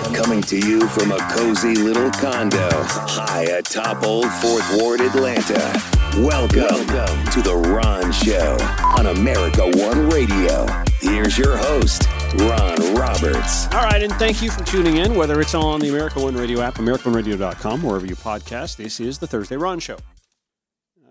Coming to you from a cozy little condo high atop Old Fourth Ward, Atlanta. Welcome, Welcome to The Ron Show on America One Radio. Here's your host, Ron Roberts. All right, and thank you for tuning in, whether it's on the America One Radio app, AmericaOneRadio.com, wherever you podcast. This is the Thursday Ron Show.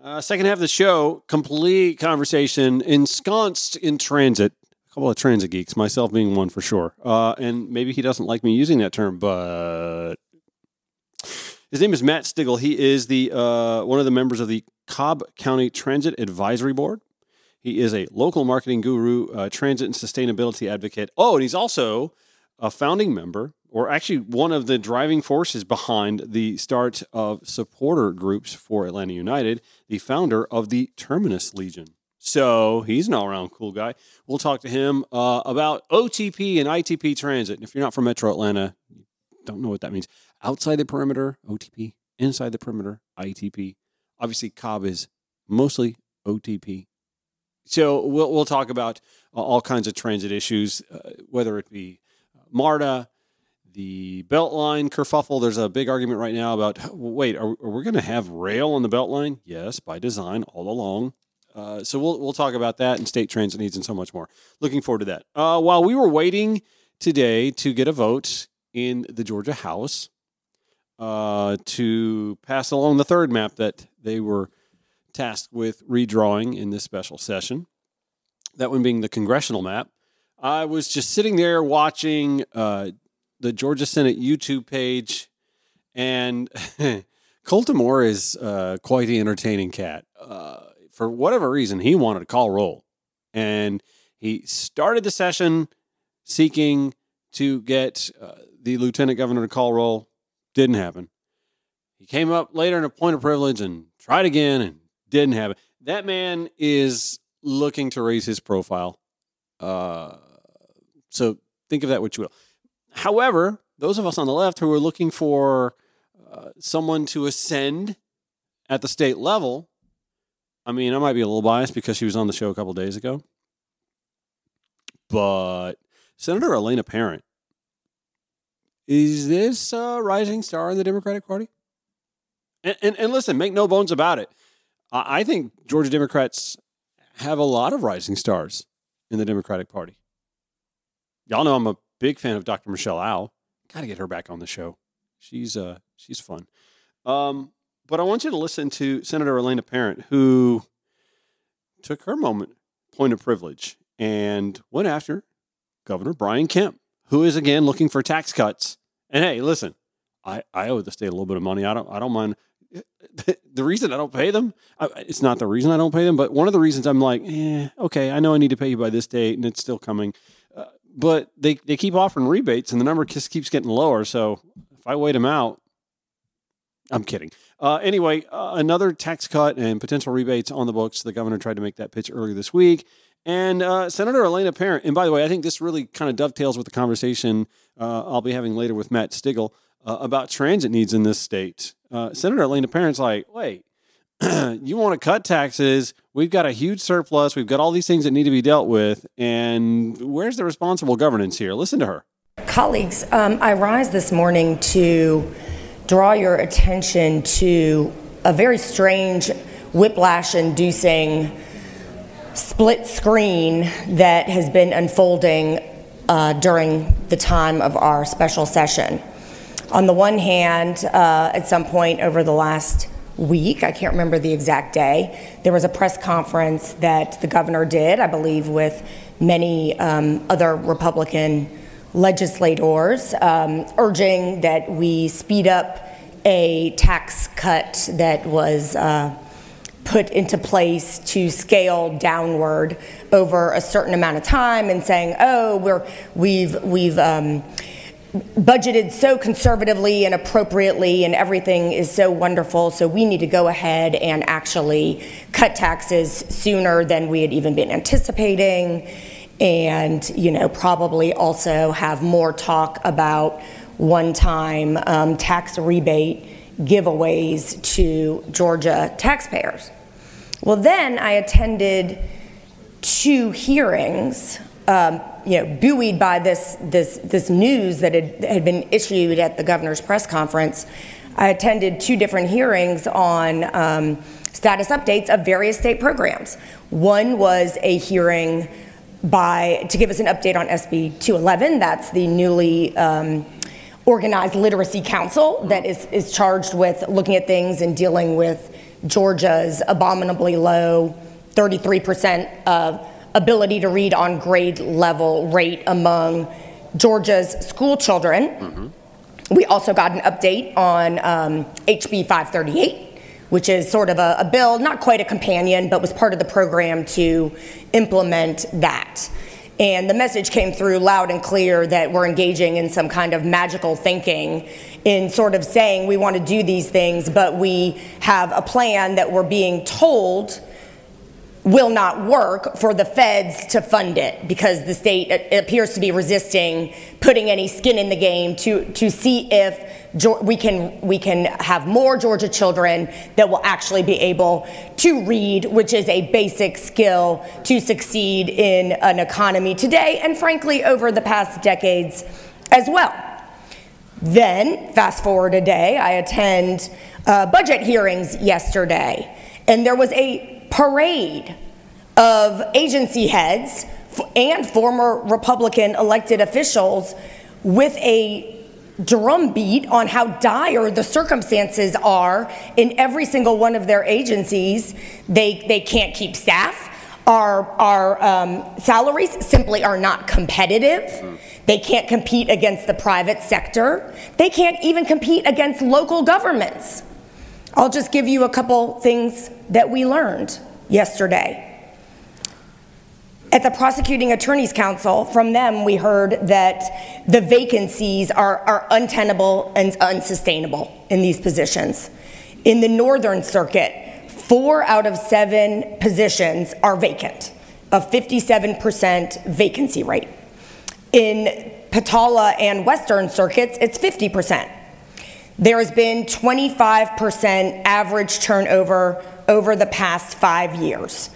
Uh, second half of the show, complete conversation ensconced in transit. Couple of transit geeks, myself being one for sure. Uh, and maybe he doesn't like me using that term, but his name is Matt Stigall. He is the uh, one of the members of the Cobb County Transit Advisory Board. He is a local marketing guru, uh, transit and sustainability advocate. Oh, and he's also a founding member, or actually one of the driving forces behind the start of supporter groups for Atlanta United, the founder of the Terminus Legion. So he's an all around cool guy. We'll talk to him uh, about OTP and ITP transit. And if you're not from Metro Atlanta, don't know what that means. Outside the perimeter, OTP. Inside the perimeter, ITP. Obviously, Cobb is mostly OTP. So we'll, we'll talk about uh, all kinds of transit issues, uh, whether it be MARTA, the Beltline kerfuffle. There's a big argument right now about wait, are, are we going to have rail on the Beltline? Yes, by design, all along. Uh, so we'll we'll talk about that and state transit needs and so much more. Looking forward to that. Uh, while we were waiting today to get a vote in the Georgia House uh, to pass along the third map that they were tasked with redrawing in this special session, that one being the congressional map. I was just sitting there watching uh, the Georgia Senate YouTube page, and Colton Moore is uh, quite the entertaining cat. For whatever reason, he wanted to call roll, and he started the session seeking to get uh, the lieutenant governor to call roll. Didn't happen. He came up later in a point of privilege and tried again and didn't happen. That man is looking to raise his profile. Uh, so think of that what you will. However, those of us on the left who are looking for uh, someone to ascend at the state level, I mean, I might be a little biased because she was on the show a couple days ago, but Senator Elana Parent, is this a rising star in the Democratic Party? And, and, and listen, make no bones about it. I think Georgia Democrats have a lot of rising stars in the Democratic Party. Y'all know I'm a big fan of Dr. Michelle Au. Got to get her back on the show. She's uh she's fun. Um, but I want you to listen to Senator Elana Parent, who took her moment, point of privilege, and went after Governor Brian Kemp, who is again looking for tax cuts. And hey, listen, I, I owe the state a little bit of money. I don't I don't mind. The reason I don't pay them, it's not the reason I don't pay them, but one of the reasons I'm like, eh, okay, I know I need to pay you by this date, and it's still coming but they, they keep offering rebates and the number just keeps getting lower. So if I wait them out, I'm kidding. Uh, anyway, uh, another tax cut and potential rebates on the books. The governor tried to make that pitch earlier this week. And uh, Senator Elana Parent, and by the way, I think this really kind of dovetails with the conversation uh, I'll be having later with Matt Stigall uh, about transit needs in this state. Uh, Senator Elana Parent's like, wait, you want to cut taxes. We've got a huge surplus. We've got all these things that need to be dealt with. And where's the responsible governance here? Listen to her. Colleagues, um, I rise this morning to draw your attention to a very strange, whiplash inducing split screen that has been unfolding uh, during the time of our special session. On the one hand, uh, at some point over the last week, I can't remember the exact day, there was a press conference that the governor did, I believe, with many um, other Republican legislators, um, urging that we speed up a tax cut that was uh, put into place to scale downward over a certain amount of time, and saying, "Oh, we're we've we've." Um, budgeted so conservatively and appropriately and everything is so wonderful so we need to go ahead and actually cut taxes sooner than we had even been anticipating and you know probably also have more talk about one-time um, tax rebate giveaways to georgia taxpayers well then i attended two hearings um, you know, buoyed by this, this, this news that had, had been issued at the governor's press conference, I attended two different hearings on um, status updates of various state programs. One was a hearing by to give us an update on SB 211. That's the newly um, organized literacy council that is, is charged with looking at things and dealing with Georgia's abominably low 33% of ability to read on grade level rate among Georgia's school children. Mm-hmm. We also got an update on um, HB 538, which is sort of a, a bill, not quite a companion, but was part of the program to implement that. And the message came through loud and clear that we're engaging in some kind of magical thinking in sort of saying we want to do these things, but we have a plan that we're being told will not work for the feds to fund it because the state appears to be resisting putting any skin in the game to, to see if we can, we can have more Georgia children that will actually be able to read, which is a basic skill to succeed in an economy today and frankly over the past decades as well. Then, fast forward a day, I attend uh, budget hearings yesterday, and there was a parade of agency heads and former Republican elected officials with a drumbeat on how dire the circumstances are in every single one of their agencies. They, they can't keep staff. Our, our um, salaries simply are not competitive. They can't compete against the private sector. They can't even compete against local governments. I'll just give you a couple things that we learned yesterday. At the Prosecuting Attorneys Council, from them, we heard that the vacancies are, are untenable and unsustainable in these positions. In the Northern Circuit, four out of seven positions are vacant, a 57% vacancy rate. In Pataula and Western circuits, it's 50%. There has been 25% average turnover over the past five years.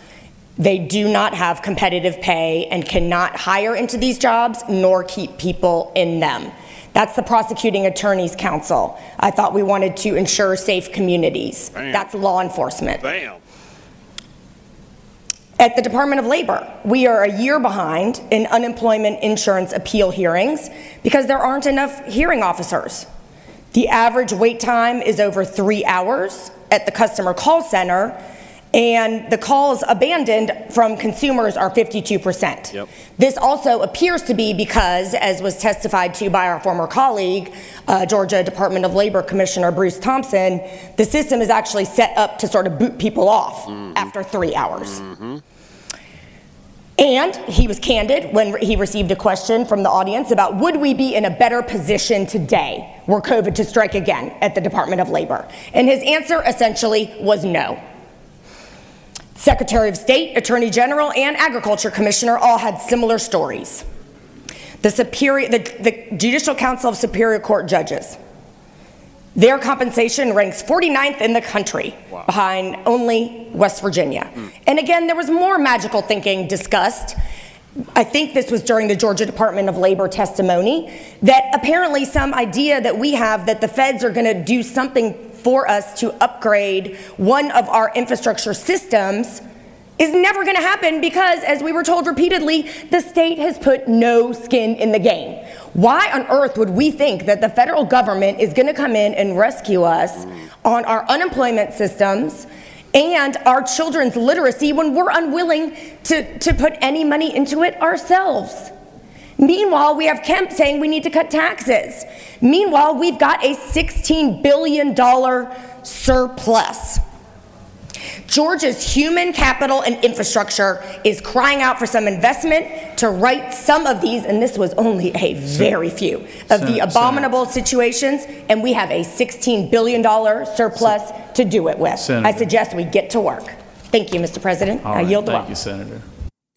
They do not have competitive pay and cannot hire into these jobs nor keep people in them. That's the Prosecuting Attorneys Council. I thought we wanted to ensure safe communities. Bam. That's law enforcement. Bam. At the Department of Labor, we are a year behind in unemployment insurance appeal hearings because there aren't enough hearing officers. The average wait time is over three hours at the customer call center, and the calls abandoned from consumers are 52%. Yep. This also appears to be because, as was testified to by our former colleague, uh, Georgia Department of Labor Commissioner Bruce Thompson, the system is actually set up to sort of boot people off mm-hmm. after three hours. Mm-hmm. And he was candid when he received a question from the audience about would we be in a better position today were COVID to strike again at the Department of Labor? And his answer essentially was no. Secretary of State, Attorney General, and Agriculture Commissioner all had similar stories. The, Superior, the, the Judicial Council of Superior Court judges their compensation ranks 49th in the country, wow. behind only West Virginia. Mm. And again, there was more magical thinking discussed. I think this was during the Georgia Department of Labor testimony that apparently some idea that we have that the feds are going to do something for us to upgrade one of our infrastructure systems is never going to happen because, as we were told repeatedly, the state has put no skin in the game. Why on earth would we think that the federal government is going to come in and rescue us on our unemployment systems and our children's literacy when we're unwilling to, to put any money into it ourselves? Meanwhile, we have Kemp saying we need to cut taxes. Meanwhile, we've got a $16 billion surplus. Georgia's human capital and infrastructure is crying out for some investment to right some of these, and this was only a very few of the abominable situations, and we have a $16 billion surplus to do it with. Senator. I suggest we get to work. Thank you, Mr. President. I yield the floor. Thank you, Senator.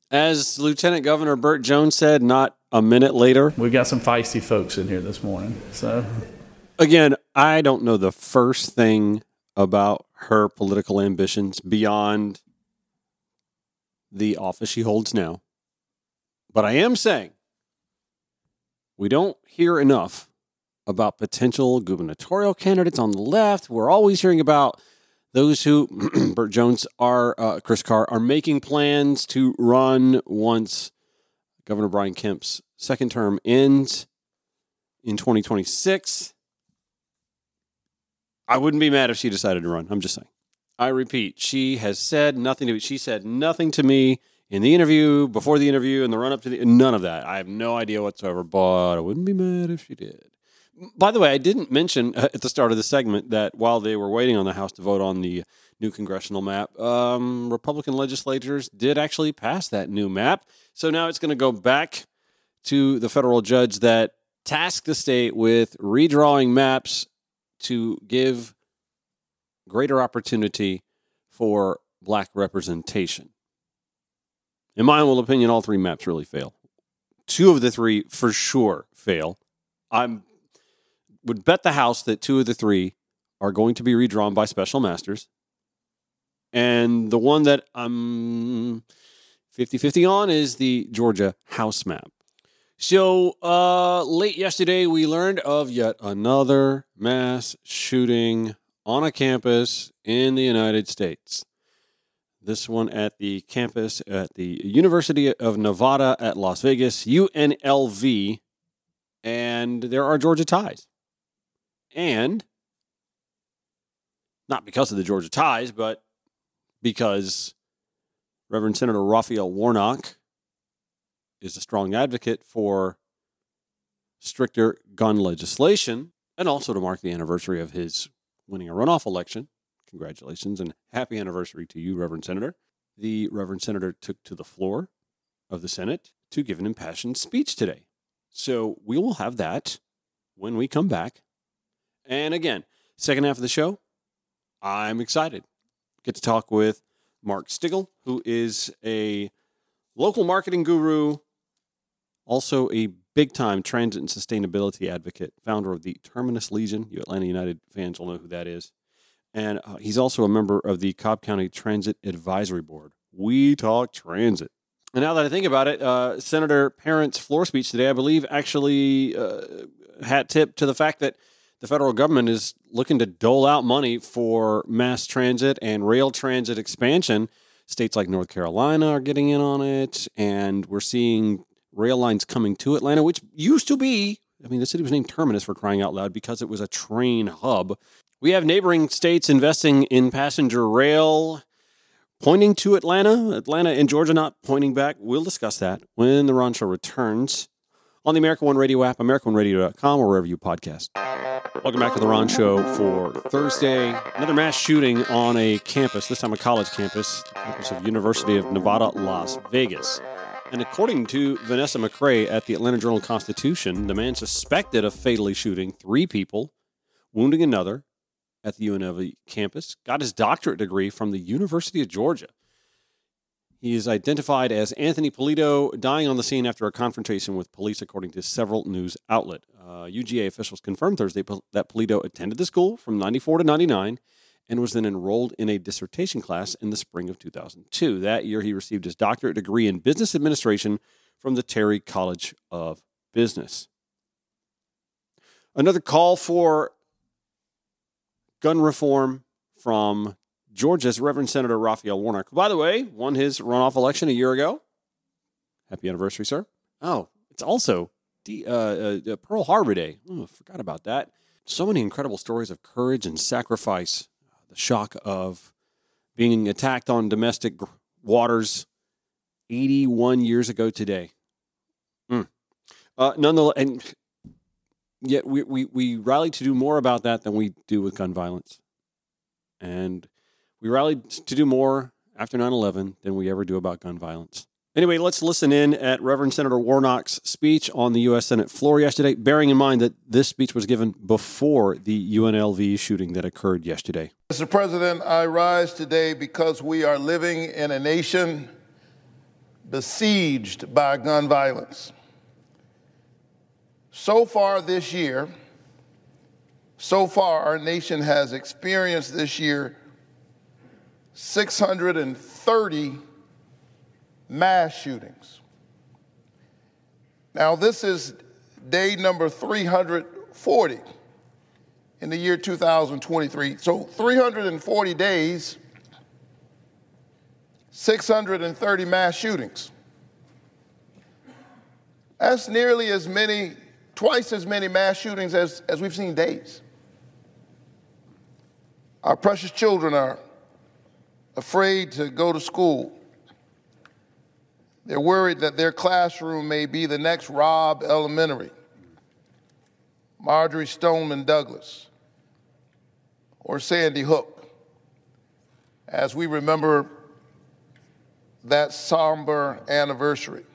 As Lieutenant Governor Burt Jones said, not a minute later. We've got some feisty folks in here this morning. So, again, I don't know the first thing about her political ambitions beyond the office she holds now. But I am saying we don't hear enough about potential gubernatorial candidates on the left. We're always hearing about those who, Burt Jones, are uh, Chris Carr, are making plans to run once Governor Brian Kemp's second term ends in 2026. I wouldn't be mad if she decided to run. I'm just saying. I repeat, she has said nothing to me. She said nothing to me in the interview, before the interview, in the run up to the none of that. I have no idea whatsoever, but I wouldn't be mad if she did. By the way, I didn't mention uh, at the start of the segment that while they were waiting on the House to vote on the new congressional map, um, Republican legislators did actually pass that new map. So now it's going to go back to the federal judge that tasked the state with redrawing maps to give greater opportunity for black representation. In my humble opinion, all three maps really fail. Two of the three for sure fail. I would bet the house that two of the three are going to be redrawn by special masters. And the one that I'm 50 50 on is the Georgia House map. So, uh, late yesterday, we learned of yet another mass shooting on a campus in the United States. This one at the campus at the University of Nevada at Las Vegas, UNLV. And there are Georgia ties. And not because of the Georgia ties, but because Reverend Senator Raphael Warnock is a strong advocate for stricter gun legislation and also to mark the anniversary of his winning a runoff election. Congratulations and happy anniversary to you, Reverend Senator. The Reverend Senator took to the floor of the Senate to give an impassioned speech today. So we will have that when we come back. And again, second half of the show, I'm excited. Get to talk with Mark Stigall, who is a local marketing guru, also a big time transit and sustainability advocate, founder of the Terminus Legion. You Atlanta United fans will know who that is. And uh, he's also a member of the Cobb County Transit Advisory Board. We talk transit. And now that I think about it, uh, Senator Parent's floor speech today, I believe, actually uh, hat tip to the fact that the federal government is looking to dole out money for mass transit and rail transit expansion. States like North Carolina are getting in on it, and we're seeing rail lines coming to Atlanta, which used to be, I mean, the city was named Terminus for crying out loud because it was a train hub. We have neighboring states investing in passenger rail, pointing to Atlanta. Atlanta and Georgia not pointing back. We'll discuss that when the Ron Show returns on the America One Radio app, AmericaOneRadio.com, or wherever you podcast. Welcome back to the Ron Show for Thursday. Another mass shooting on a campus, this time a college campus, campus of University of Nevada, Las Vegas. And according to Vanessa McCray at the Atlanta Journal Constitution, the man suspected of fatally shooting three people, wounding another, at the UNLV campus, got his doctorate degree from the University of Georgia. He is identified as Anthony Polito, dying on the scene after a confrontation with police, according to several news outlets. Uh, UGA officials confirmed Thursday that Polito attended the school from 94 to 99 and was then enrolled in a dissertation class in the spring of 2002. That year, he received his doctorate degree in business administration from the Terry College of Business. Another call for gun reform from Georgia's Reverend Senator Raphael Warnock, who, by the way, won his runoff election a year ago. Happy anniversary, sir. Oh, it's also D, uh, uh, Pearl Harbor Day. Oh, forgot about that. So many incredible stories of courage and sacrifice. The shock of being attacked on domestic waters 81 years ago today. Mm. Uh, nonetheless, and yet we, we, we rallied to do more about that than we do with gun violence. And we rallied to do more after 9 11 than we ever do about gun violence. Anyway, let's listen in at Reverend Senator Warnock's speech on the U.S. Senate floor yesterday, bearing in mind that this speech was given before the UNLV shooting that occurred yesterday. Mr. President, I rise today because we are living in a nation besieged by gun violence. So far this year, so far our nation has experienced this year 630 mass shootings. Now, this is day number 340 in the year 2023. So 340 days, 630 mass shootings. That's nearly as many, twice as many mass shootings as, as we've seen days. Our precious children are afraid to go to school. They're worried that their classroom may be the next Robb Elementary, Marjory Stoneman Douglas, or Sandy Hook, as we remember that somber anniversary.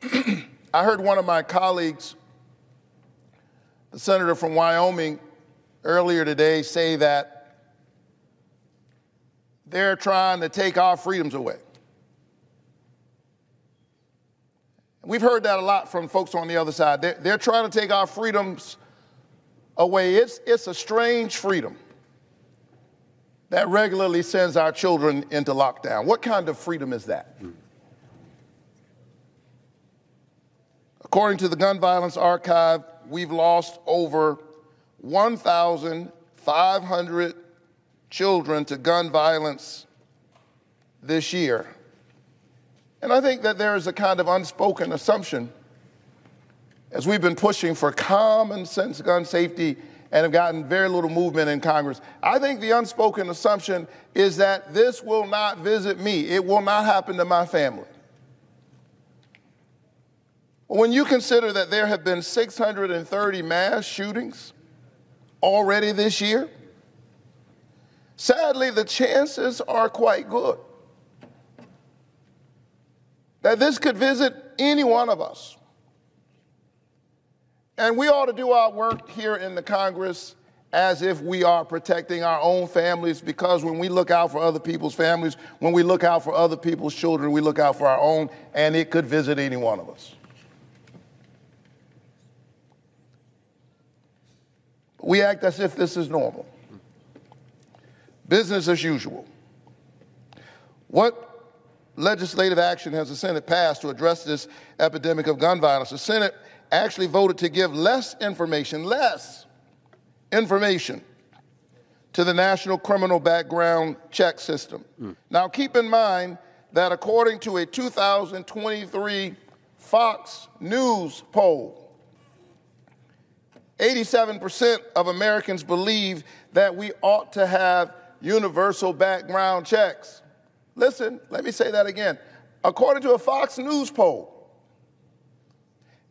I heard one of my colleagues, the senator from Wyoming, earlier today say that they're trying to take our freedoms away. We've heard that a lot from folks on the other side. They're, they're trying to take our freedoms away. It's, it's a strange freedom that regularly sends our children into lockdown. What kind of freedom is that? According to the Gun Violence Archive, we've lost over 1,500 children to gun violence this year. And I think that there is a kind of unspoken assumption as we've been pushing for common sense gun safety and have gotten very little movement in Congress. I think the unspoken assumption is that this will not visit me, it will not happen to my family. When you consider that there have been 630 mass shootings already this year, sadly, the chances are quite good that this could visit any one of us. And we ought to do our work here in the Congress as if we are protecting our own families because when we look out for other people's families, when we look out for other people's children, we look out for our own, and it could visit any one of us. We act as if this is normal. Business as usual. What legislative action has the Senate passed to address this epidemic of gun violence. The Senate actually voted to give less information, less information to the National Criminal Background Check System. Mm. Now, keep in mind that according to a 2023 Fox News poll, 87% of Americans believe that we ought to have universal background checks. Listen, let me say that again. According to a Fox News poll,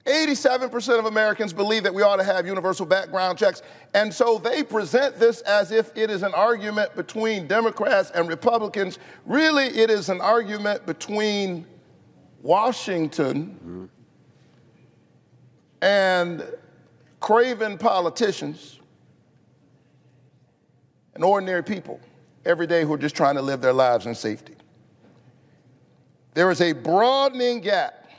87% of Americans believe that we ought to have universal background checks. And so they present this as if it is an argument between Democrats and Republicans. Really, it is an argument between Washington and craven politicians and ordinary people every day who are just trying to live their lives in safety. There is a broadening gap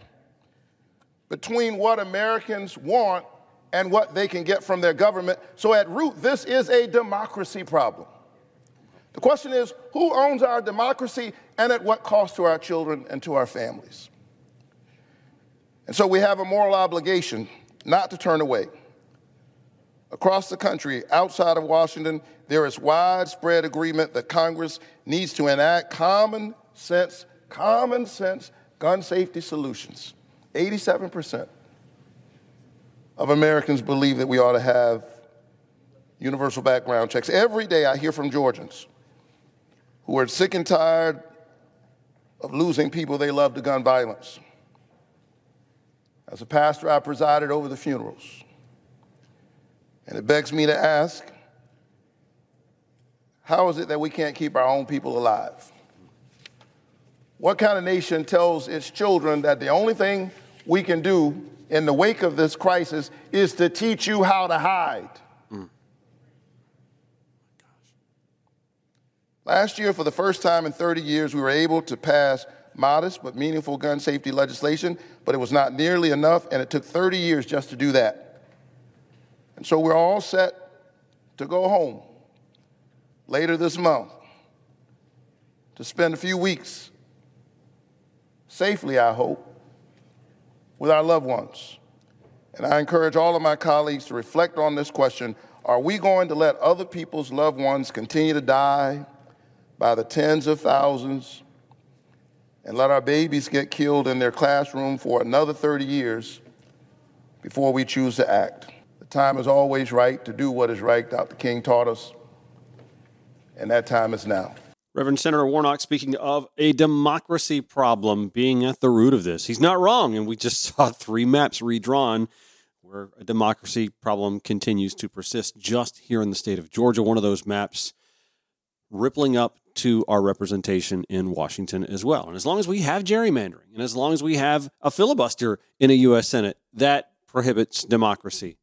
between what Americans want and what they can get from their government. So, at root, this is a democracy problem. The question is who owns our democracy and at what cost to our children and to our families? And so, we have a moral obligation not to turn away. Across the country, outside of Washington, there is widespread agreement that Congress needs to enact common sense, common sense gun safety solutions. 87% of Americans believe that we ought to have universal background checks. Every day I hear from Georgians who are sick and tired of losing people they love to gun violence. As a pastor, I presided over the funerals. And it begs me to ask how is it that we can't keep our own people alive? What kind of nation tells its children that the only thing we can do in the wake of this crisis is to teach you how to hide? Last year, for the first time in 30 years, we were able to pass modest but meaningful gun safety legislation, but it was not nearly enough, and it took 30 years just to do that. And so we're all set to go home later this month to spend a few weeks safely, I hope, with our loved ones. And I encourage all of my colleagues to reflect on this question Are we going to let other people's loved ones continue to die by the tens of thousands and let our babies get killed in their classroom for another 30 years before we choose to act? Time is always right to do what is right, Dr. King taught us, and that time is now. Reverend Senator Warnock speaking of a democracy problem being at the root of this. He's not wrong, and we just saw three maps redrawn where a democracy problem continues to persist just here in the state of Georgia. One of those maps rippling up to our representation in Washington as well. And as long as we have gerrymandering and as long as we have a filibuster in a U.S. Senate, that prohibits democracy.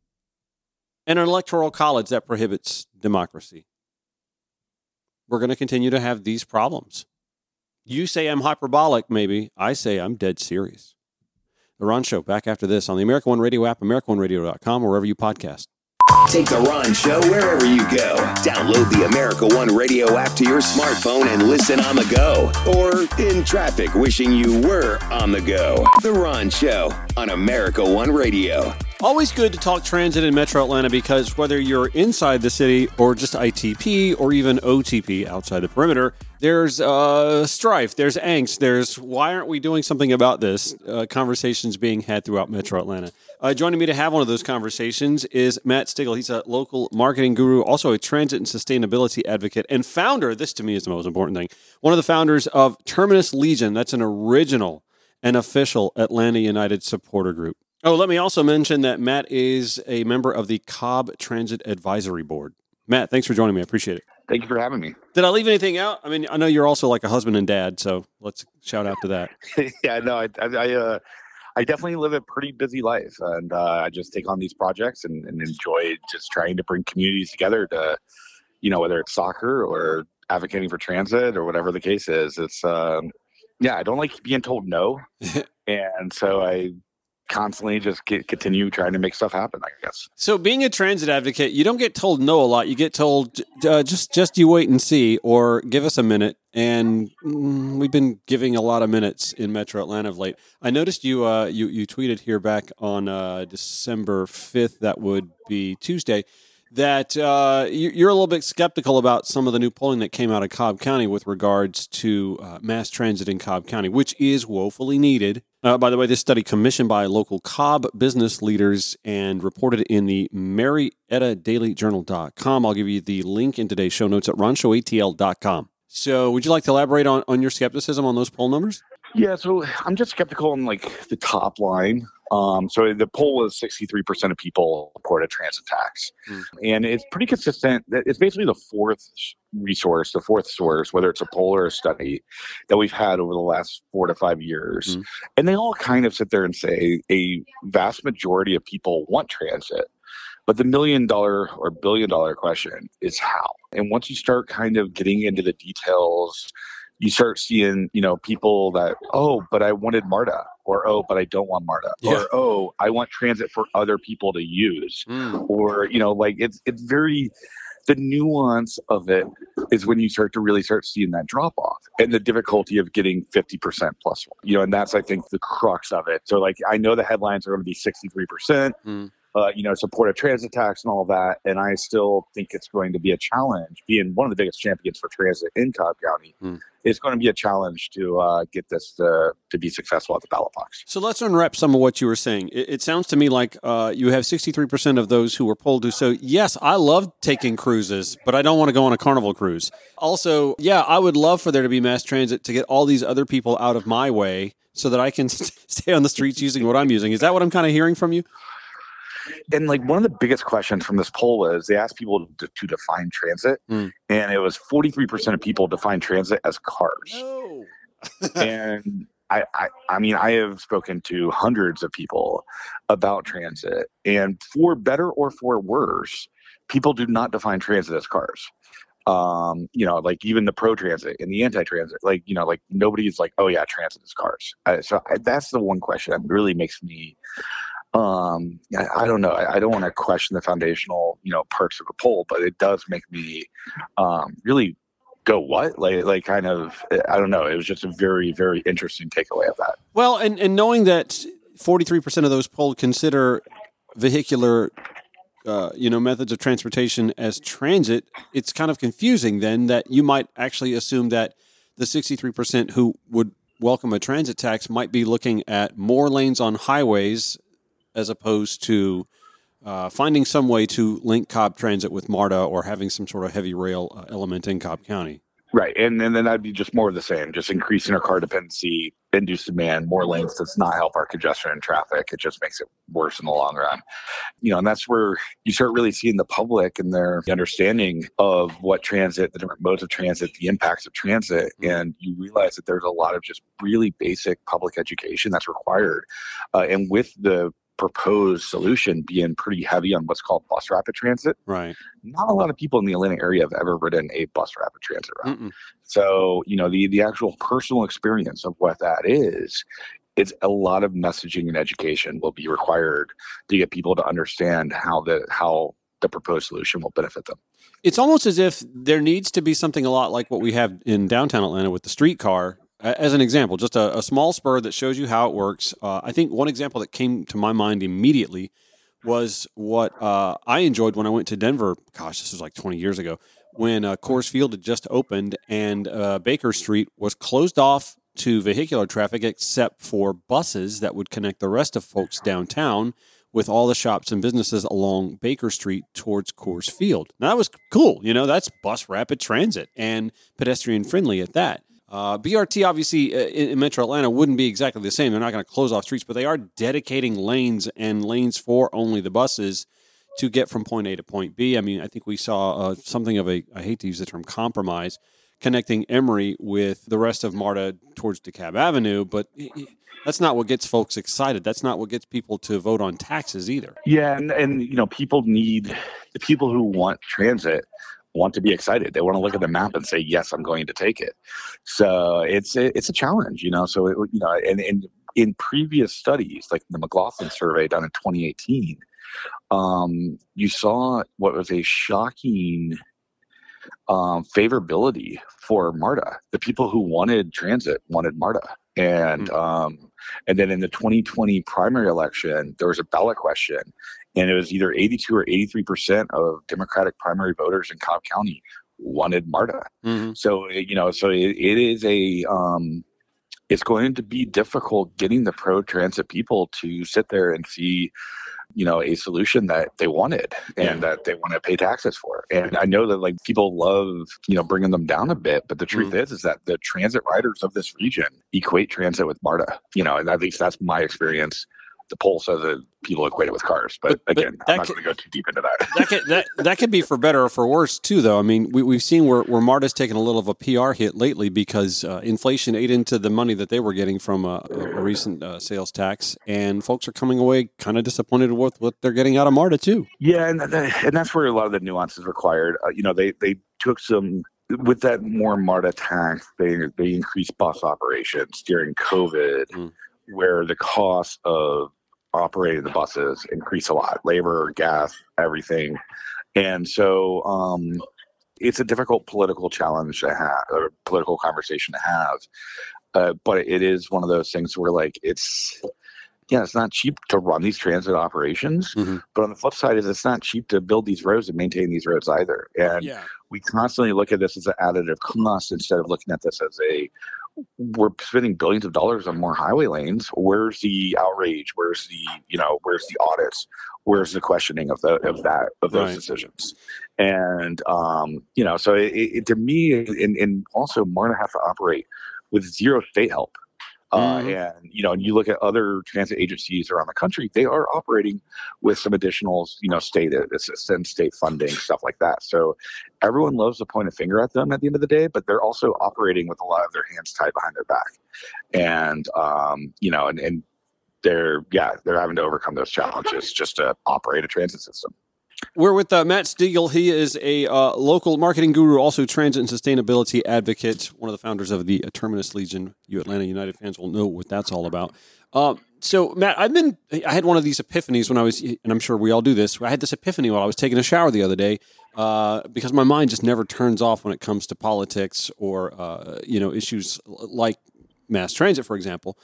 And an electoral college that prohibits democracy we're going to continue to have these problems. You say I'm hyperbolic, maybe. I say I'm dead serious. The Ron Show back after this on the America One Radio app, AmericanOneRadio.com, wherever you podcast. Take the Ron Show wherever you go. Download the America One Radio app to your smartphone and listen on the go. Or in traffic, wishing you were on the go. The Ron Show on America One Radio. Always good to talk transit in Metro Atlanta because whether you're inside the city or just ITP or even OTP outside the perimeter, there's uh, strife, there's angst, there's why aren't we doing something about this? Uh, conversations being had throughout Metro Atlanta. Uh, joining me to have one of those conversations is Matt Stigall. He's a local marketing guru, also a transit and sustainability advocate, and founder. This to me is the most important thing. One of the founders of Terminus Legion. That's an original and official Atlanta United supporter group. Oh, let me also mention that Matt is a member of the Cobb Transit Advisory Board. Matt, thanks for joining me. I appreciate it. Thank you for having me. Did I leave anything out? I mean, I know you're also like a husband and dad, so let's shout out to that. yeah, no, I, I, uh, I definitely live a pretty busy life, and uh, I just take on these projects and, and enjoy just trying to bring communities together to, you know, whether it's soccer or advocating for transit or whatever the case is. It's, um, yeah, I don't like being told no, and so I constantly just get, continue trying to make stuff happen. I guess. So, being a transit advocate, you don't get told no a lot. You get told uh, just just you wait and see, or give us a minute. And mm, we've been giving a lot of minutes in Metro Atlanta of late. I noticed you uh, you you tweeted here back on uh, December fifth. That would be Tuesday that uh, you're a little bit skeptical about some of the new polling that came out of Cobb County with regards to uh, mass transit in Cobb County, which is woefully needed. Uh, by the way, this study commissioned by local Cobb business leaders and reported in the Marietta Daily MariettaDailyJournal.com. I'll give you the link in today's show notes at ronshowatl.com. So, would you like to elaborate on, on your skepticism on those poll numbers? Yeah, so I'm just skeptical on like the top line. Um, so the poll was 63% of people support a transit tax. Mm. And it's pretty consistent. It's basically the fourth resource, the fourth source, whether it's a poll or a study that we've had over the last four to five years. Mm. And they all kind of sit there and say a vast majority of people want transit. But the million dollar or billion dollar question is how. And once you start kind of getting into the details, you start seeing, you know, people that, oh, but I wanted MARTA, or oh, but I don't want MARTA, yeah. or oh, I want transit for other people to use, mm. or you know, like it's it's very the nuance of it is when you start to really start seeing that drop off and the difficulty of getting 50% plus one, you know, and that's, I think, the crux of it. So, like, I know the headlines are going to be 63%. Mm uh, you know, support a transit tax and all that. And I still think it's going to be a challenge, being one of the biggest champions for transit in Cobb County. Mm. It's going to be a challenge to uh, get this to, to be successful at the ballot box. So let's unwrap some of what you were saying. It, it sounds to me like uh, you have 63% of those who were polled who say, yes, I love taking cruises, but I don't want to go on a carnival cruise. Also, yeah, I would love for there to be mass transit to get all these other people out of my way so that I can stay on the streets using what I'm using. Is that what I'm kind of hearing from you? And like one of the biggest questions from this poll was they asked people to, to define transit, mm. and it was 43% of people define transit as cars. No. and I, I, I mean, I have spoken to hundreds of people about transit, and for better or for worse, people do not define transit as cars. Um, you know, like even the pro transit and the anti transit, like, you know, like nobody's like, oh yeah, transit is cars. Uh, so I, that's the one question that really makes me um I, I, don't know I, I don't want to question the foundational you know parts of a poll but it does make me um really go what like like kind of i don't know it was just a very very interesting takeaway of that well and and knowing that 43% of those polled consider vehicular, uh, you know, methods of transportation as transit, it's kind of confusing. Then that you might actually assume that the sixty-three percent who would welcome a transit tax might be looking at more lanes on highways as opposed to uh, finding some way to link Cobb Transit with MARTA or having some sort of heavy rail uh, element in Cobb County. Right. And, and then that'd be just more of the same, just increasing our car dependency, induce demand, more lanes does not help our congestion and traffic. It just makes it worse in the long run. You know, and that's where you start really seeing the public and their understanding of what transit, the different modes of transit, the impacts of transit. And you realize that there's a lot of just really basic public education that's required. Uh, and with the proposed solution being pretty heavy on what's called bus rapid transit. Right. Not a lot of people in the Atlanta area have ever ridden a bus rapid transit route. Mm-mm. So, you know, the the actual personal experience of what that is, it's a lot of messaging and education will be required to get people to understand how the how the proposed solution will benefit them. It's almost as if there needs to be something a lot like what we have in downtown Atlanta with the streetcar. As an example, just a, a small spur that shows you how it works. Uh, I think one example that came to my mind immediately was what uh, I enjoyed when I went to Denver. Gosh, this was like 20 years ago when uh, Coors Field had just opened and uh, Baker Street was closed off to vehicular traffic except for buses that would connect the rest of folks downtown with all the shops and businesses along Baker Street towards Coors Field. Now, that was cool. You know, that's bus rapid transit and pedestrian friendly at that. Uh, BRT, obviously, uh, in, in Metro Atlanta wouldn't be exactly the same. They're not going to close off streets, but they are dedicating lanes and lanes for only the buses to get from point A to point B. I mean, I think we saw uh, something of a, I hate to use the term compromise, connecting Emory with the rest of MARTA towards DeKalb Avenue, but that's not what gets folks excited. That's not what gets people to vote on taxes either. Yeah, and, and you know, people need the people who want transit want to be excited. They want to look at the map and say, "Yes, I'm going to take it." So it's a, it's a challenge, you know. So it, you know, and, and in previous studies, like the McLaughlin survey done in 2018, um, you saw what was a shocking um, favorability for MARTA. The people who wanted transit wanted MARTA, and um, and then in the 2020 primary election, there was a ballot question, and it was either 82 or 83 percent of Democratic primary voters in Cobb County wanted MARTA. Mhm. So you know, so it, it is a um, it's going to be difficult getting the pro transit people to sit there and see you know a solution that they wanted and that they want to pay taxes for and i know that like people love you know bringing them down a bit but the truth is is that the transit riders of this region equate transit with marta you know and at least that's my experience the poll says that people equate it with cars but, But- but again that i'm not going to go too deep into that that could that, that could be for better or for worse too though i mean we, we've seen where, where marta's taken a little of a pr hit lately because uh, inflation ate into the money that they were getting from a, a, a recent uh, sales tax and folks are coming away kind of disappointed with what they're getting out of marta too Yeah, and and that's where a lot of the nuance is required. Uh, you know, they they took some with that more MARTA tax. They they increased bus operations during COVID, Mm. where the cost of operating the buses increase a lot, labor, gas, everything, and so um, it's a difficult political challenge to have, or political conversation to have. Uh, but it is one of those things where like it's yeah, it's not cheap to run these transit operations. Mhm. But on the flip side, is it's not cheap to build these roads and maintain these roads either. And yeah we constantly look at this as an additive cost instead of looking at this as a we're spending billions of dollars on more highway lanes. Where's the outrage? Where's the you know where's the audits? Where's the questioning of the of that of those Right. decisions? And um, you know, so it, it, to me, and, and also Marta has to operate with zero state help. Uh, Mhm. and you know, and you look at other transit agencies around the country; they are operating with some additional, you know, state assistance, state funding, stuff like that. So everyone loves to point a finger at them at the end of the day, but they're also operating with a lot of their hands tied behind their back, and um, you know, and, and they're yeah, they're having to overcome those challenges just to operate a transit system. We're with uh, Matt Stigall. He is a uh, local marketing guru, also transit and sustainability advocate, one of the founders of the Terminus Legion. You Atlanta United fans will know what that's all about. Um, so, Matt, I've been, I had one of these epiphanies when I was, and I'm sure we all do this. I had this epiphany while I was taking a shower the other day uh, because my mind just never turns off when it comes to politics or, uh, you know, issues like mass transit, for example.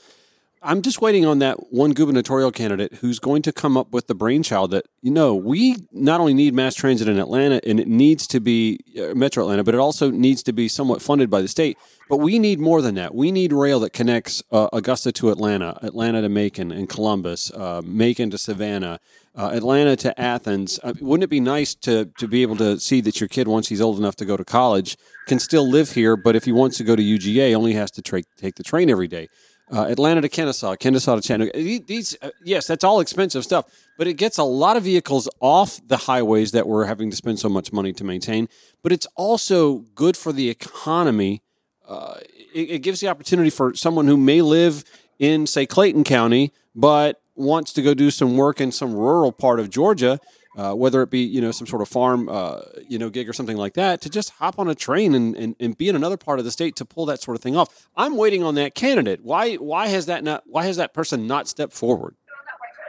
I'm just waiting on that one gubernatorial candidate who's going to come up with the brainchild that you know we not only need mass transit in Atlanta and it needs to be uh, Metro Atlanta, but it also needs to be somewhat funded by the state. But we need more than that. We need rail that connects uh, Augusta to Atlanta, Atlanta to Macon and Columbus, uh, Macon to Savannah, uh, Atlanta to Athens. Uh, wouldn't it be nice to to be able to see that your kid, once he's old enough to go to college, can still live here, but if he wants to go to UGA, only has to tra- take the train every day. Uh, Atlanta to Kennesaw, Kennesaw to Chattanooga. These, uh, yes, that's all expensive stuff, but it gets a lot of vehicles off the highways that we're having to spend so much money to maintain. But it's also good for the economy. Uh, it, it gives the opportunity for someone who may live in, say, Clayton County, but wants to go do some work in some rural part of Georgia uh, whether it be you know some sort of farm uh, you know gig or something like that, to just hop on a train and, and, and be in another part of the state to pull that sort of thing off. I'm waiting on that candidate. Why why has that not why has that person not stepped forward?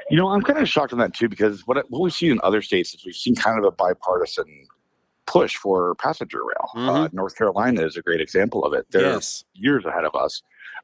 You know, I'm kind of shocked on that too because what what we've seen in other states is we've seen kind of a bipartisan push for passenger rail. Uh, mm-hmm. Uh, North Carolina is a great example of it. They're yes. years ahead of us.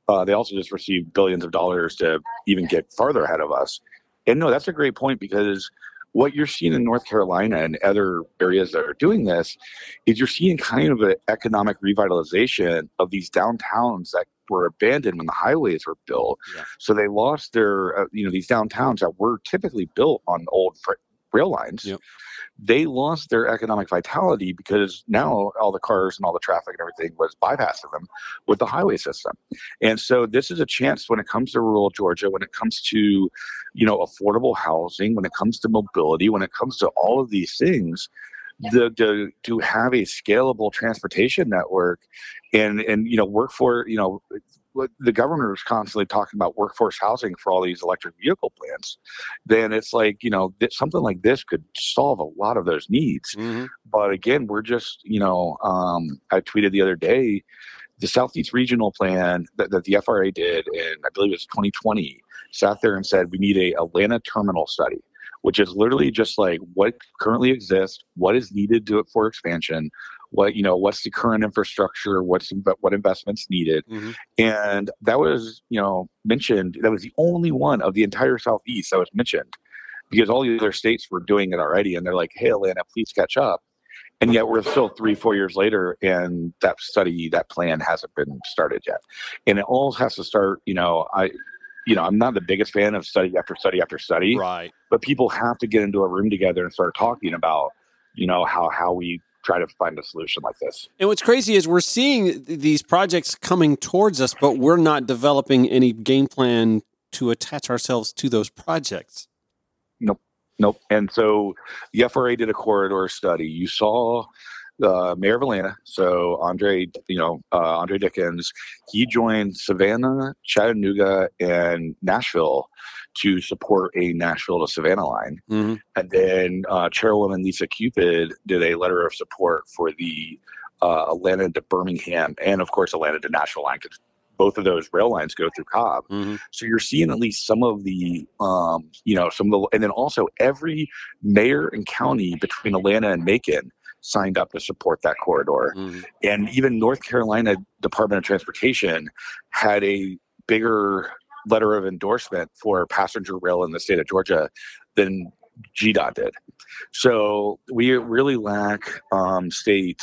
Uh, they also just received billions of dollars to even get farther ahead of us. And no, that's a great point because what you're seeing in North Carolina and other areas that are doing this is you're seeing kind of an economic revitalization of these downtowns that were abandoned when the highways were built. Yeah. So they lost their, uh, you know, these downtowns that were typically built on old fr- rail lines. Yep they lost their economic vitality because now all the cars and all the traffic and everything was bypassing them with the highway system. And so this is a chance when it comes to rural Georgia, when it comes to, you know, affordable housing, when it comes to mobility, when it comes to all of these things, the, the to have a scalable transportation network and and you know work for you know the governor is constantly talking about workforce housing for all these electric vehicle plants, then it's like you know th- something like this could solve a lot of those needs. Mm-hmm. But again, we're just you know um, I tweeted the other day the Southeast Regional Plan that, that the FRA did in I believe it's 2020 sat there and said we need a Atlanta terminal study which is literally just like what currently exists, what is needed to, it for expansion, what you know what's the current infrastructure what's what investments needed. Mm-hmm. and that was you know mentioned that was the only one of the entire southeast that was mentioned because all the other states were doing it already and they're like hey atlanta please catch up. And yet we're still three four years later and that study that plan hasn't been started yet. And it all has to start you know i you know i'm not the biggest fan of study after study after study right. but people have to get into a room together and start talking about you know how how we try to find a solution like this. And what's crazy is we're seeing these projects coming towards us, but we're not developing any game plan to attach ourselves to those projects. Nope. Nope. And so the FRA did a corridor study. You saw the mayor of Atlanta, so Andre, you know, uh, Andre Dickens, he joined Savannah, Chattanooga, and Nashville to support a Nashville to Savannah line. Mm-hmm. And then uh, Chairwoman Lisa Cupid did a letter of support for the uh, Atlanta to Birmingham and, of course, Atlanta to Nashville line because both of those rail lines go through Cobb. Mm-hmm. So you're seeing at least some of the, um, you know, some of the, and then also every mayor and county between Atlanta and Macon signed up to support that corridor. Mm-hmm. And even North Carolina Department of Transportation had a bigger letter of endorsement for passenger rail in the state of Georgia than GDOT did. So we really lack um, state,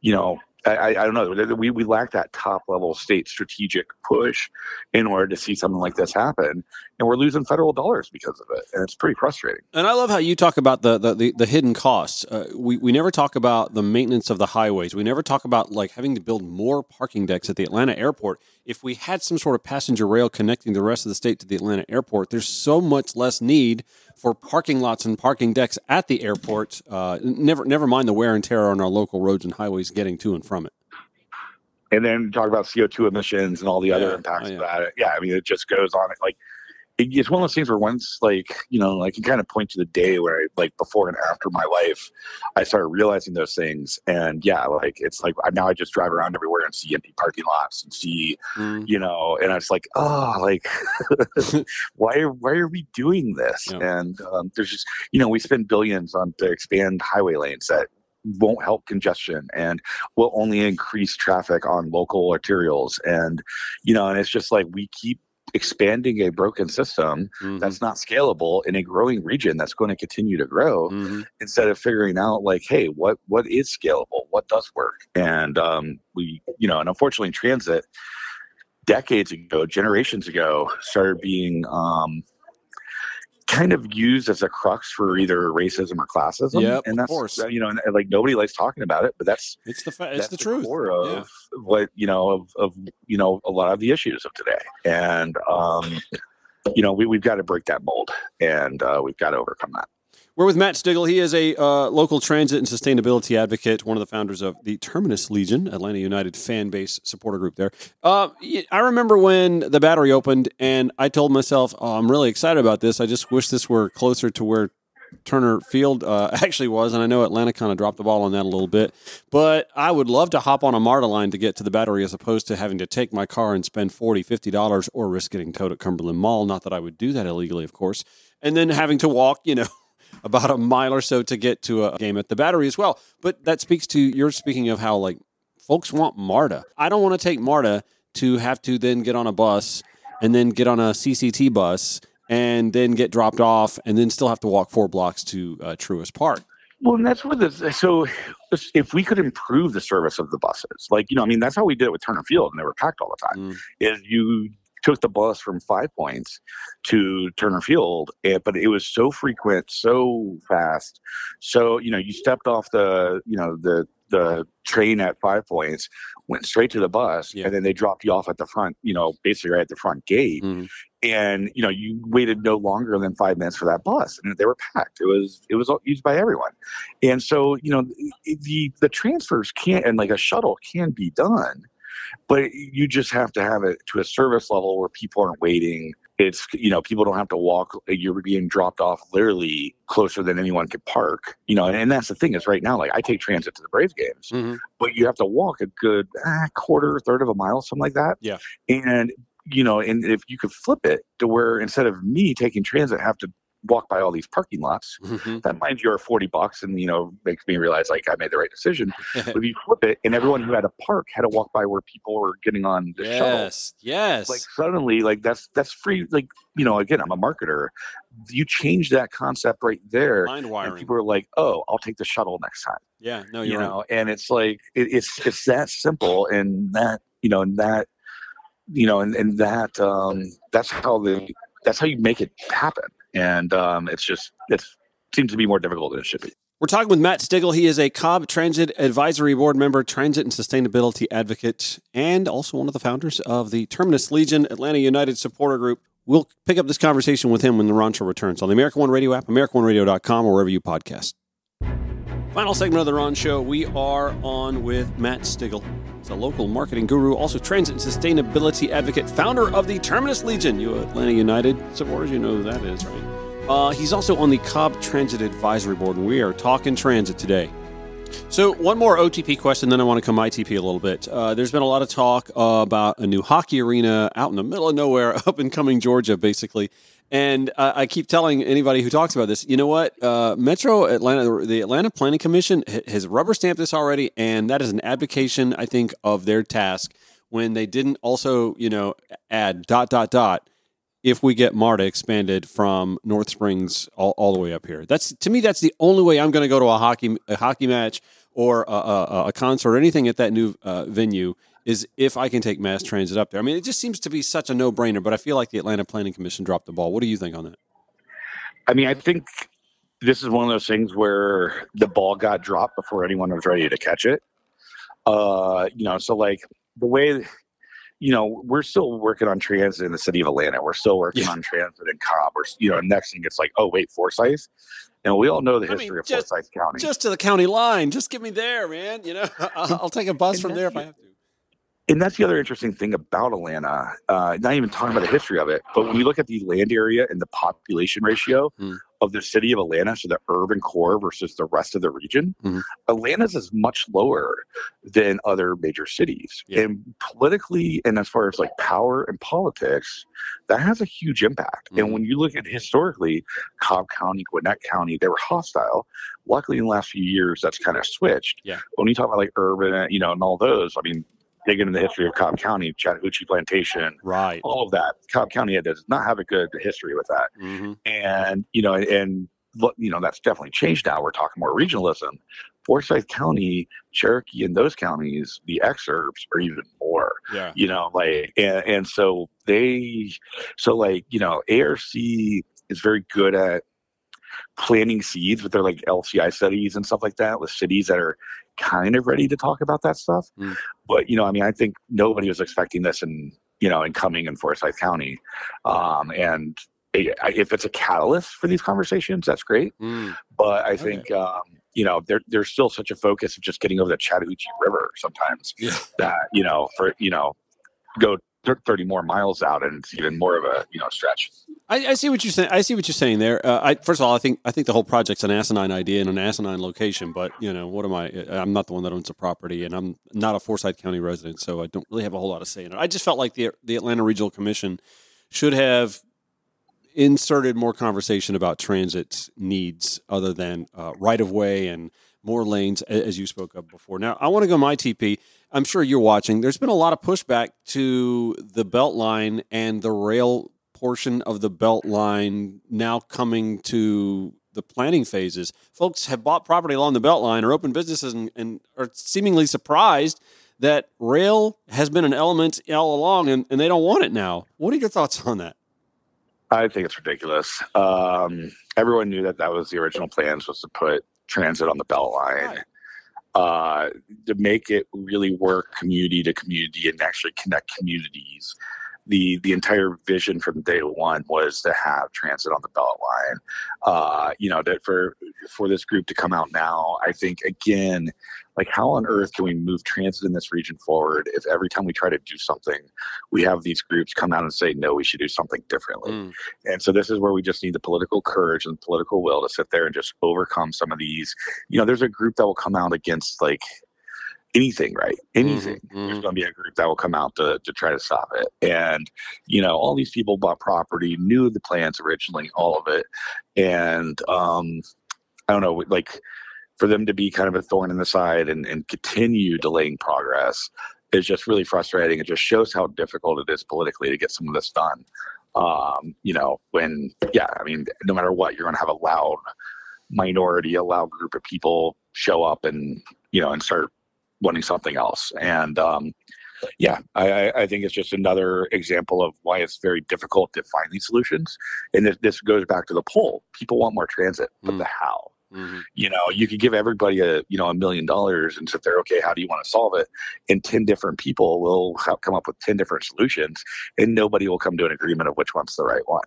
you know, I, I, don't know. We, we lack that top level state strategic push in order to see something like this happen, and we're losing federal dollars because of it, and it's pretty frustrating. And I love how you talk about the the, the, the hidden costs. Uh, we we never talk about the maintenance of the highways. We never talk about like having to build more parking decks at the Atlanta airport. If we had some sort of passenger rail connecting the rest of the state to the Atlanta airport, there's so much less need for parking lots and parking decks at the airport. Uh, never, never mind the wear and tear on our local roads and highways getting to and from it. And then talk about CO two emissions and all the other impacts oh, yeah. of that. Yeah, I mean, it just goes on. Like it's one of those things where once like you know i can kind of point to the day where I, like before and after my life i started realizing those things and yeah like it's like now i just drive around everywhere and see empty parking lots and see mm. you know and i was like oh like why are why are we doing this yeah. and um, there's just you know we spend billions on to expand highway lanes that won't help congestion and will only increase traffic on local arterials and you know and it's just like we keep expanding a broken system Mhm. that's not scalable in a growing region that's going to continue to grow Mhm. instead of figuring out like hey what what is scalable what does work and um we you know and unfortunately transit decades ago generations ago started being um kind of used as a crux for either racism or classism Yep, and of that's course. you know and, like nobody likes talking about it but that's It's the fa- it's that's the truth. core of Yeah. what you know of, of you know a lot of the issues of today and um you know we, we've got to break that mold and uh, we've got to overcome that We're with Matt Stigall. He is a uh, local transit and sustainability advocate, one of the founders of the Terminus Legion, Atlanta United fan base supporter group there. Uh, I remember when the battery opened, and I told myself, oh, I'm really excited about this. I just wish this were closer to where Turner Field uh, actually was. And I know Atlanta kind of dropped the ball on that a little bit. But I would love to hop on a MARTA line to get to the battery as opposed to having to take my car and spend $40, $50 or risk getting towed at Cumberland Mall. Not that I would do that illegally, of course. And then having to walk, you know, about a mile or so to get to a game at the battery as well. But that speaks to you're speaking of how like folks want MARTA. I don't want to take MARTA to have to then get on a bus and then get on a CCT bus and then get dropped off and then still have to walk four blocks to uh, Truist Park. Well, and that's what this. So, if we could improve the service of the buses, like you know, I mean, that's how we did it with Turner Field, and they were packed all the time. Mm. Is you took the bus from Five Points to Turner Field, and, but it was so frequent, so fast, so you know, you stepped off the you know the the train at Five Points, went straight to the bus, Yeah. and then they dropped you off at the front, you know, basically right at the front gate Mhm. and you know you waited no longer than five minutes for that bus and they were packed it was it was used by everyone and so you know the the transfers can't and like a shuttle can be done but you just have to have it to a service level where people aren't waiting it's you know people don't have to walk you're being dropped off literally closer than anyone could park you know and, and that's the thing is right now like i take transit to the braves games Mhm. but you have to walk a good ah, quarter third of a mile something like that Yeah. and you know and if you could flip it to where instead of me taking transit have to walk by all these parking lots Mhm. that mind you are 40 bucks and you know makes me realize like i made the right decision but if you flip it and everyone who had a park had to walk by where people were getting on the shuttle yes, yes. like suddenly like that's that's free like you know again i'm a marketer you change that concept right there Mind and wiring. people are like oh i'll take the shuttle next time yeah, no, you right. know and it's like it, it's it's that simple and that you know and that you know and, and that um that's how the that's how you make it happen and um it's just it seems to be more difficult than it should be We're talking with Matt Stigall. He is a Cobb Transit Advisory Board member, transit and sustainability advocate, and also one of the founders of the Terminus Legion Atlanta United supporter group. We'll pick up this conversation with him when the Ron Show returns on the American One Radio app, AmericanOneRadio.com, or wherever you podcast. Final segment of the Ron Show. We are on with Matt Stigall. He's a local marketing guru, also transit and sustainability advocate, founder of the Terminus Legion. You Atlanta United supporters, you know who that is, right? Uh, he's also on the Cobb Transit Advisory Board, and we are talking transit today. So, one more OTP question, then I want to come ITP a little bit. Uh, there's been a lot of talk uh, about a new hockey arena out in the middle of nowhere, up and coming Georgia, basically. And uh, I keep telling anybody who talks about this, you know what? Uh, Metro Atlanta, the Atlanta Planning Commission has rubber stamped this already, and that is an abdication, I think, of their task when they didn't also, you know, add dot dot dot if we get MARTA expanded from North Springs all, all the way up here. That's to me, that's the only way I'm going to go to a hockey a hockey match or a, a, a concert or anything at that new uh, venue is if I can take mass transit up there. I mean, it just seems to be such a no brainer. But I feel like the Atlanta Planning Commission dropped the ball. What do you think on that? i mean i think this is one of those things where the ball got dropped before anyone was ready to catch it uh you know so like the way you know we're still working on transit in the city of atlanta we're still working Yeah. on transit in cobb we're you know next thing it's like oh wait forsyth and we all know the I mean, history of just- forsyth county Just to the county line. Just get me there, man. You know, I'll, I'll take a bus from there if I have to. and that's the other interesting thing about Atlanta. Uh, not even talking about the history of it, but when you look at the land area and the population ratio Hmm. Of the city of Atlanta, so the urban core versus the rest of the region, Mhm. Atlanta's is much lower than other major cities. Yeah. And politically, and as far as like power and politics, that has a huge impact. Mhm. And when you look at historically, Cobb County, Gwinnett County, they were hostile. Luckily, in the last few years, that's kind of switched. Yeah. When you talk about like urban, you know, and all those, I mean, digging into the history of Cobb County, Chattahoochee Plantation, Right. all of that. Cobb County does not have a good history with that hmm and you know and look you know that's definitely changed now we're talking more regionalism forsyth county cherokee and those counties the exurbs are even more Yeah. you know like and, and so they so like you know arc is very good at planting seeds with their like lci studies and stuff like that with cities that are kind of ready to talk about that stuff Mm. but you know i mean i think nobody was expecting this in you know in coming in forsyth county um and if it's a catalyst for these conversations that's great Mm. but I Okay. think um, you know there, there's still such a focus of just getting over the Chattahoochee River sometimes Yeah. that you know for you know go 30 more miles out and it's even more of a you know stretch. I, I see what you're saying. I see what you're saying there. Uh, I, first of all, I think I think the whole project's an asinine idea and an asinine location. But you know, what am I? I'm not the one that owns the property, and I'm not a Forsyth County resident, so I don't really have a whole lot of say in it. I just felt like the the Atlanta Regional Commission should have inserted more conversation about transit needs other than uh, right of way and more lanes, as you spoke of before. Now, I want to go my TP. I'm sure you're watching. There's been a lot of pushback to the belt line and the rail portion of the belt line now coming to the planning phases. Folks have bought property along the belt line or open businesses and, and are seemingly surprised that rail has been an element all along and, and they don't want it now. What are your thoughts on that? I think it's ridiculous. Um, everyone knew that that was the original plans was to put transit on the belt line. Uh, to make it really work community to community and actually connect communities. The the entire vision from day one was to have transit on the belt line. Uh, you know, that for for this group to come out now, I think again, like how on earth can we move transit in this region forward if every time we try to do something, we have these groups come out and say no, we should do something differently. Mm. And so this is where we just need the political courage and political will to sit there and just overcome some of these. You know, there's a group that will come out against like anything, right? Anything. Mhm, There's going to be a group that will come out to, to try to stop it. And, you know, all these people bought property, knew the plans originally, all of it. And um, I don't know, like for them to be kind of a thorn in the side and, and continue delaying progress is just really frustrating. It just shows how difficult it is politically to get some of this done. Um, you know, when, yeah, I mean, no matter what, you're going to have a loud minority, a loud group of people show up and, you know, and start wanting something else. And, um, yeah, I, I- think it's just another example of why it's very difficult to find these solutions. And this, this goes back to the poll. People want more transit, but Mm. the how? Mhm. you know you could give everybody a you know a million dollars and sit there okay how do you want to solve it and 10 different people will come up with 10 different solutions and nobody will come to an agreement of which one's the right one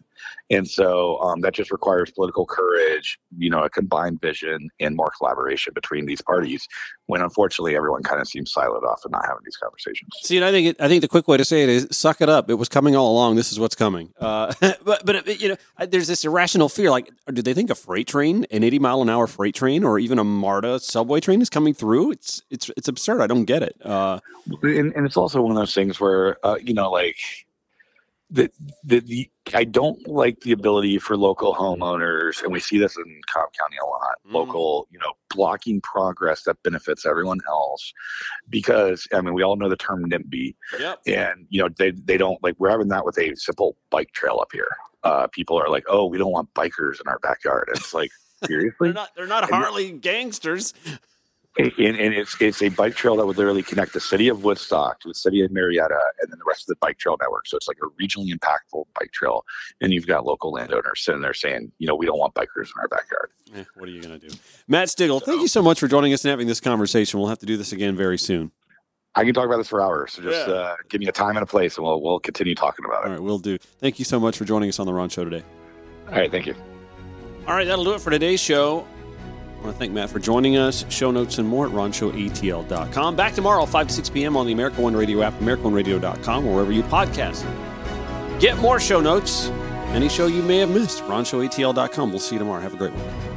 and so um, that just requires political courage you know a combined vision and more collaboration between these parties when unfortunately everyone kind of seems siloed off and not having these conversations See, and I think it, I think the quick way to say it is suck it up. It was coming all along. This is what's coming. Uh, but but you know, there's this irrational fear. Like, do they think a freight train, an 80 mile an hour freight train, or even a MARTA subway train is coming through? It's it's it's absurd. I don't get it. Uh, and, and it's also one of those things where uh, you know like the, the the I don't like the ability for local homeowners, and we see this in Cobb County a lot. Mm. Local, you know, blocking progress that benefits everyone else, because I mean, we all know the term NIMBY, yep. and you know they they don't like we're having that with a simple bike trail up here. Uh, people are like, oh, we don't want bikers in our backyard. It's like seriously, They're not they're not Harley gangsters. and, and it's it's a bike trail that would literally connect the city of Woodstock to the city of Marietta and then the rest of the bike trail network. So it's like a regionally impactful bike trail. And you've got local landowners sitting there saying, you know, we don't want bikers in our backyard. Eh, what are you going to do? Matt Stigall, thank you so much for joining us and having this conversation. We'll have to do this again very soon. I can talk about this for hours. So just Yeah. uh, give me a time and a place, and we'll we'll continue talking about it. All right, we'll do. Thank you so much for joining us on the Ron Show today. All right, thank you. All right, that'll do it for today's show. I want to thank Matt for joining us. Show notes and more at ronshowatl.com. Back tomorrow, 5 to 6 p.m. on the America One Radio app, americaoneradio.com, or wherever you podcast. Get more show notes any show you may have missed. RonShowATL.com. We'll see you tomorrow. Have a great one.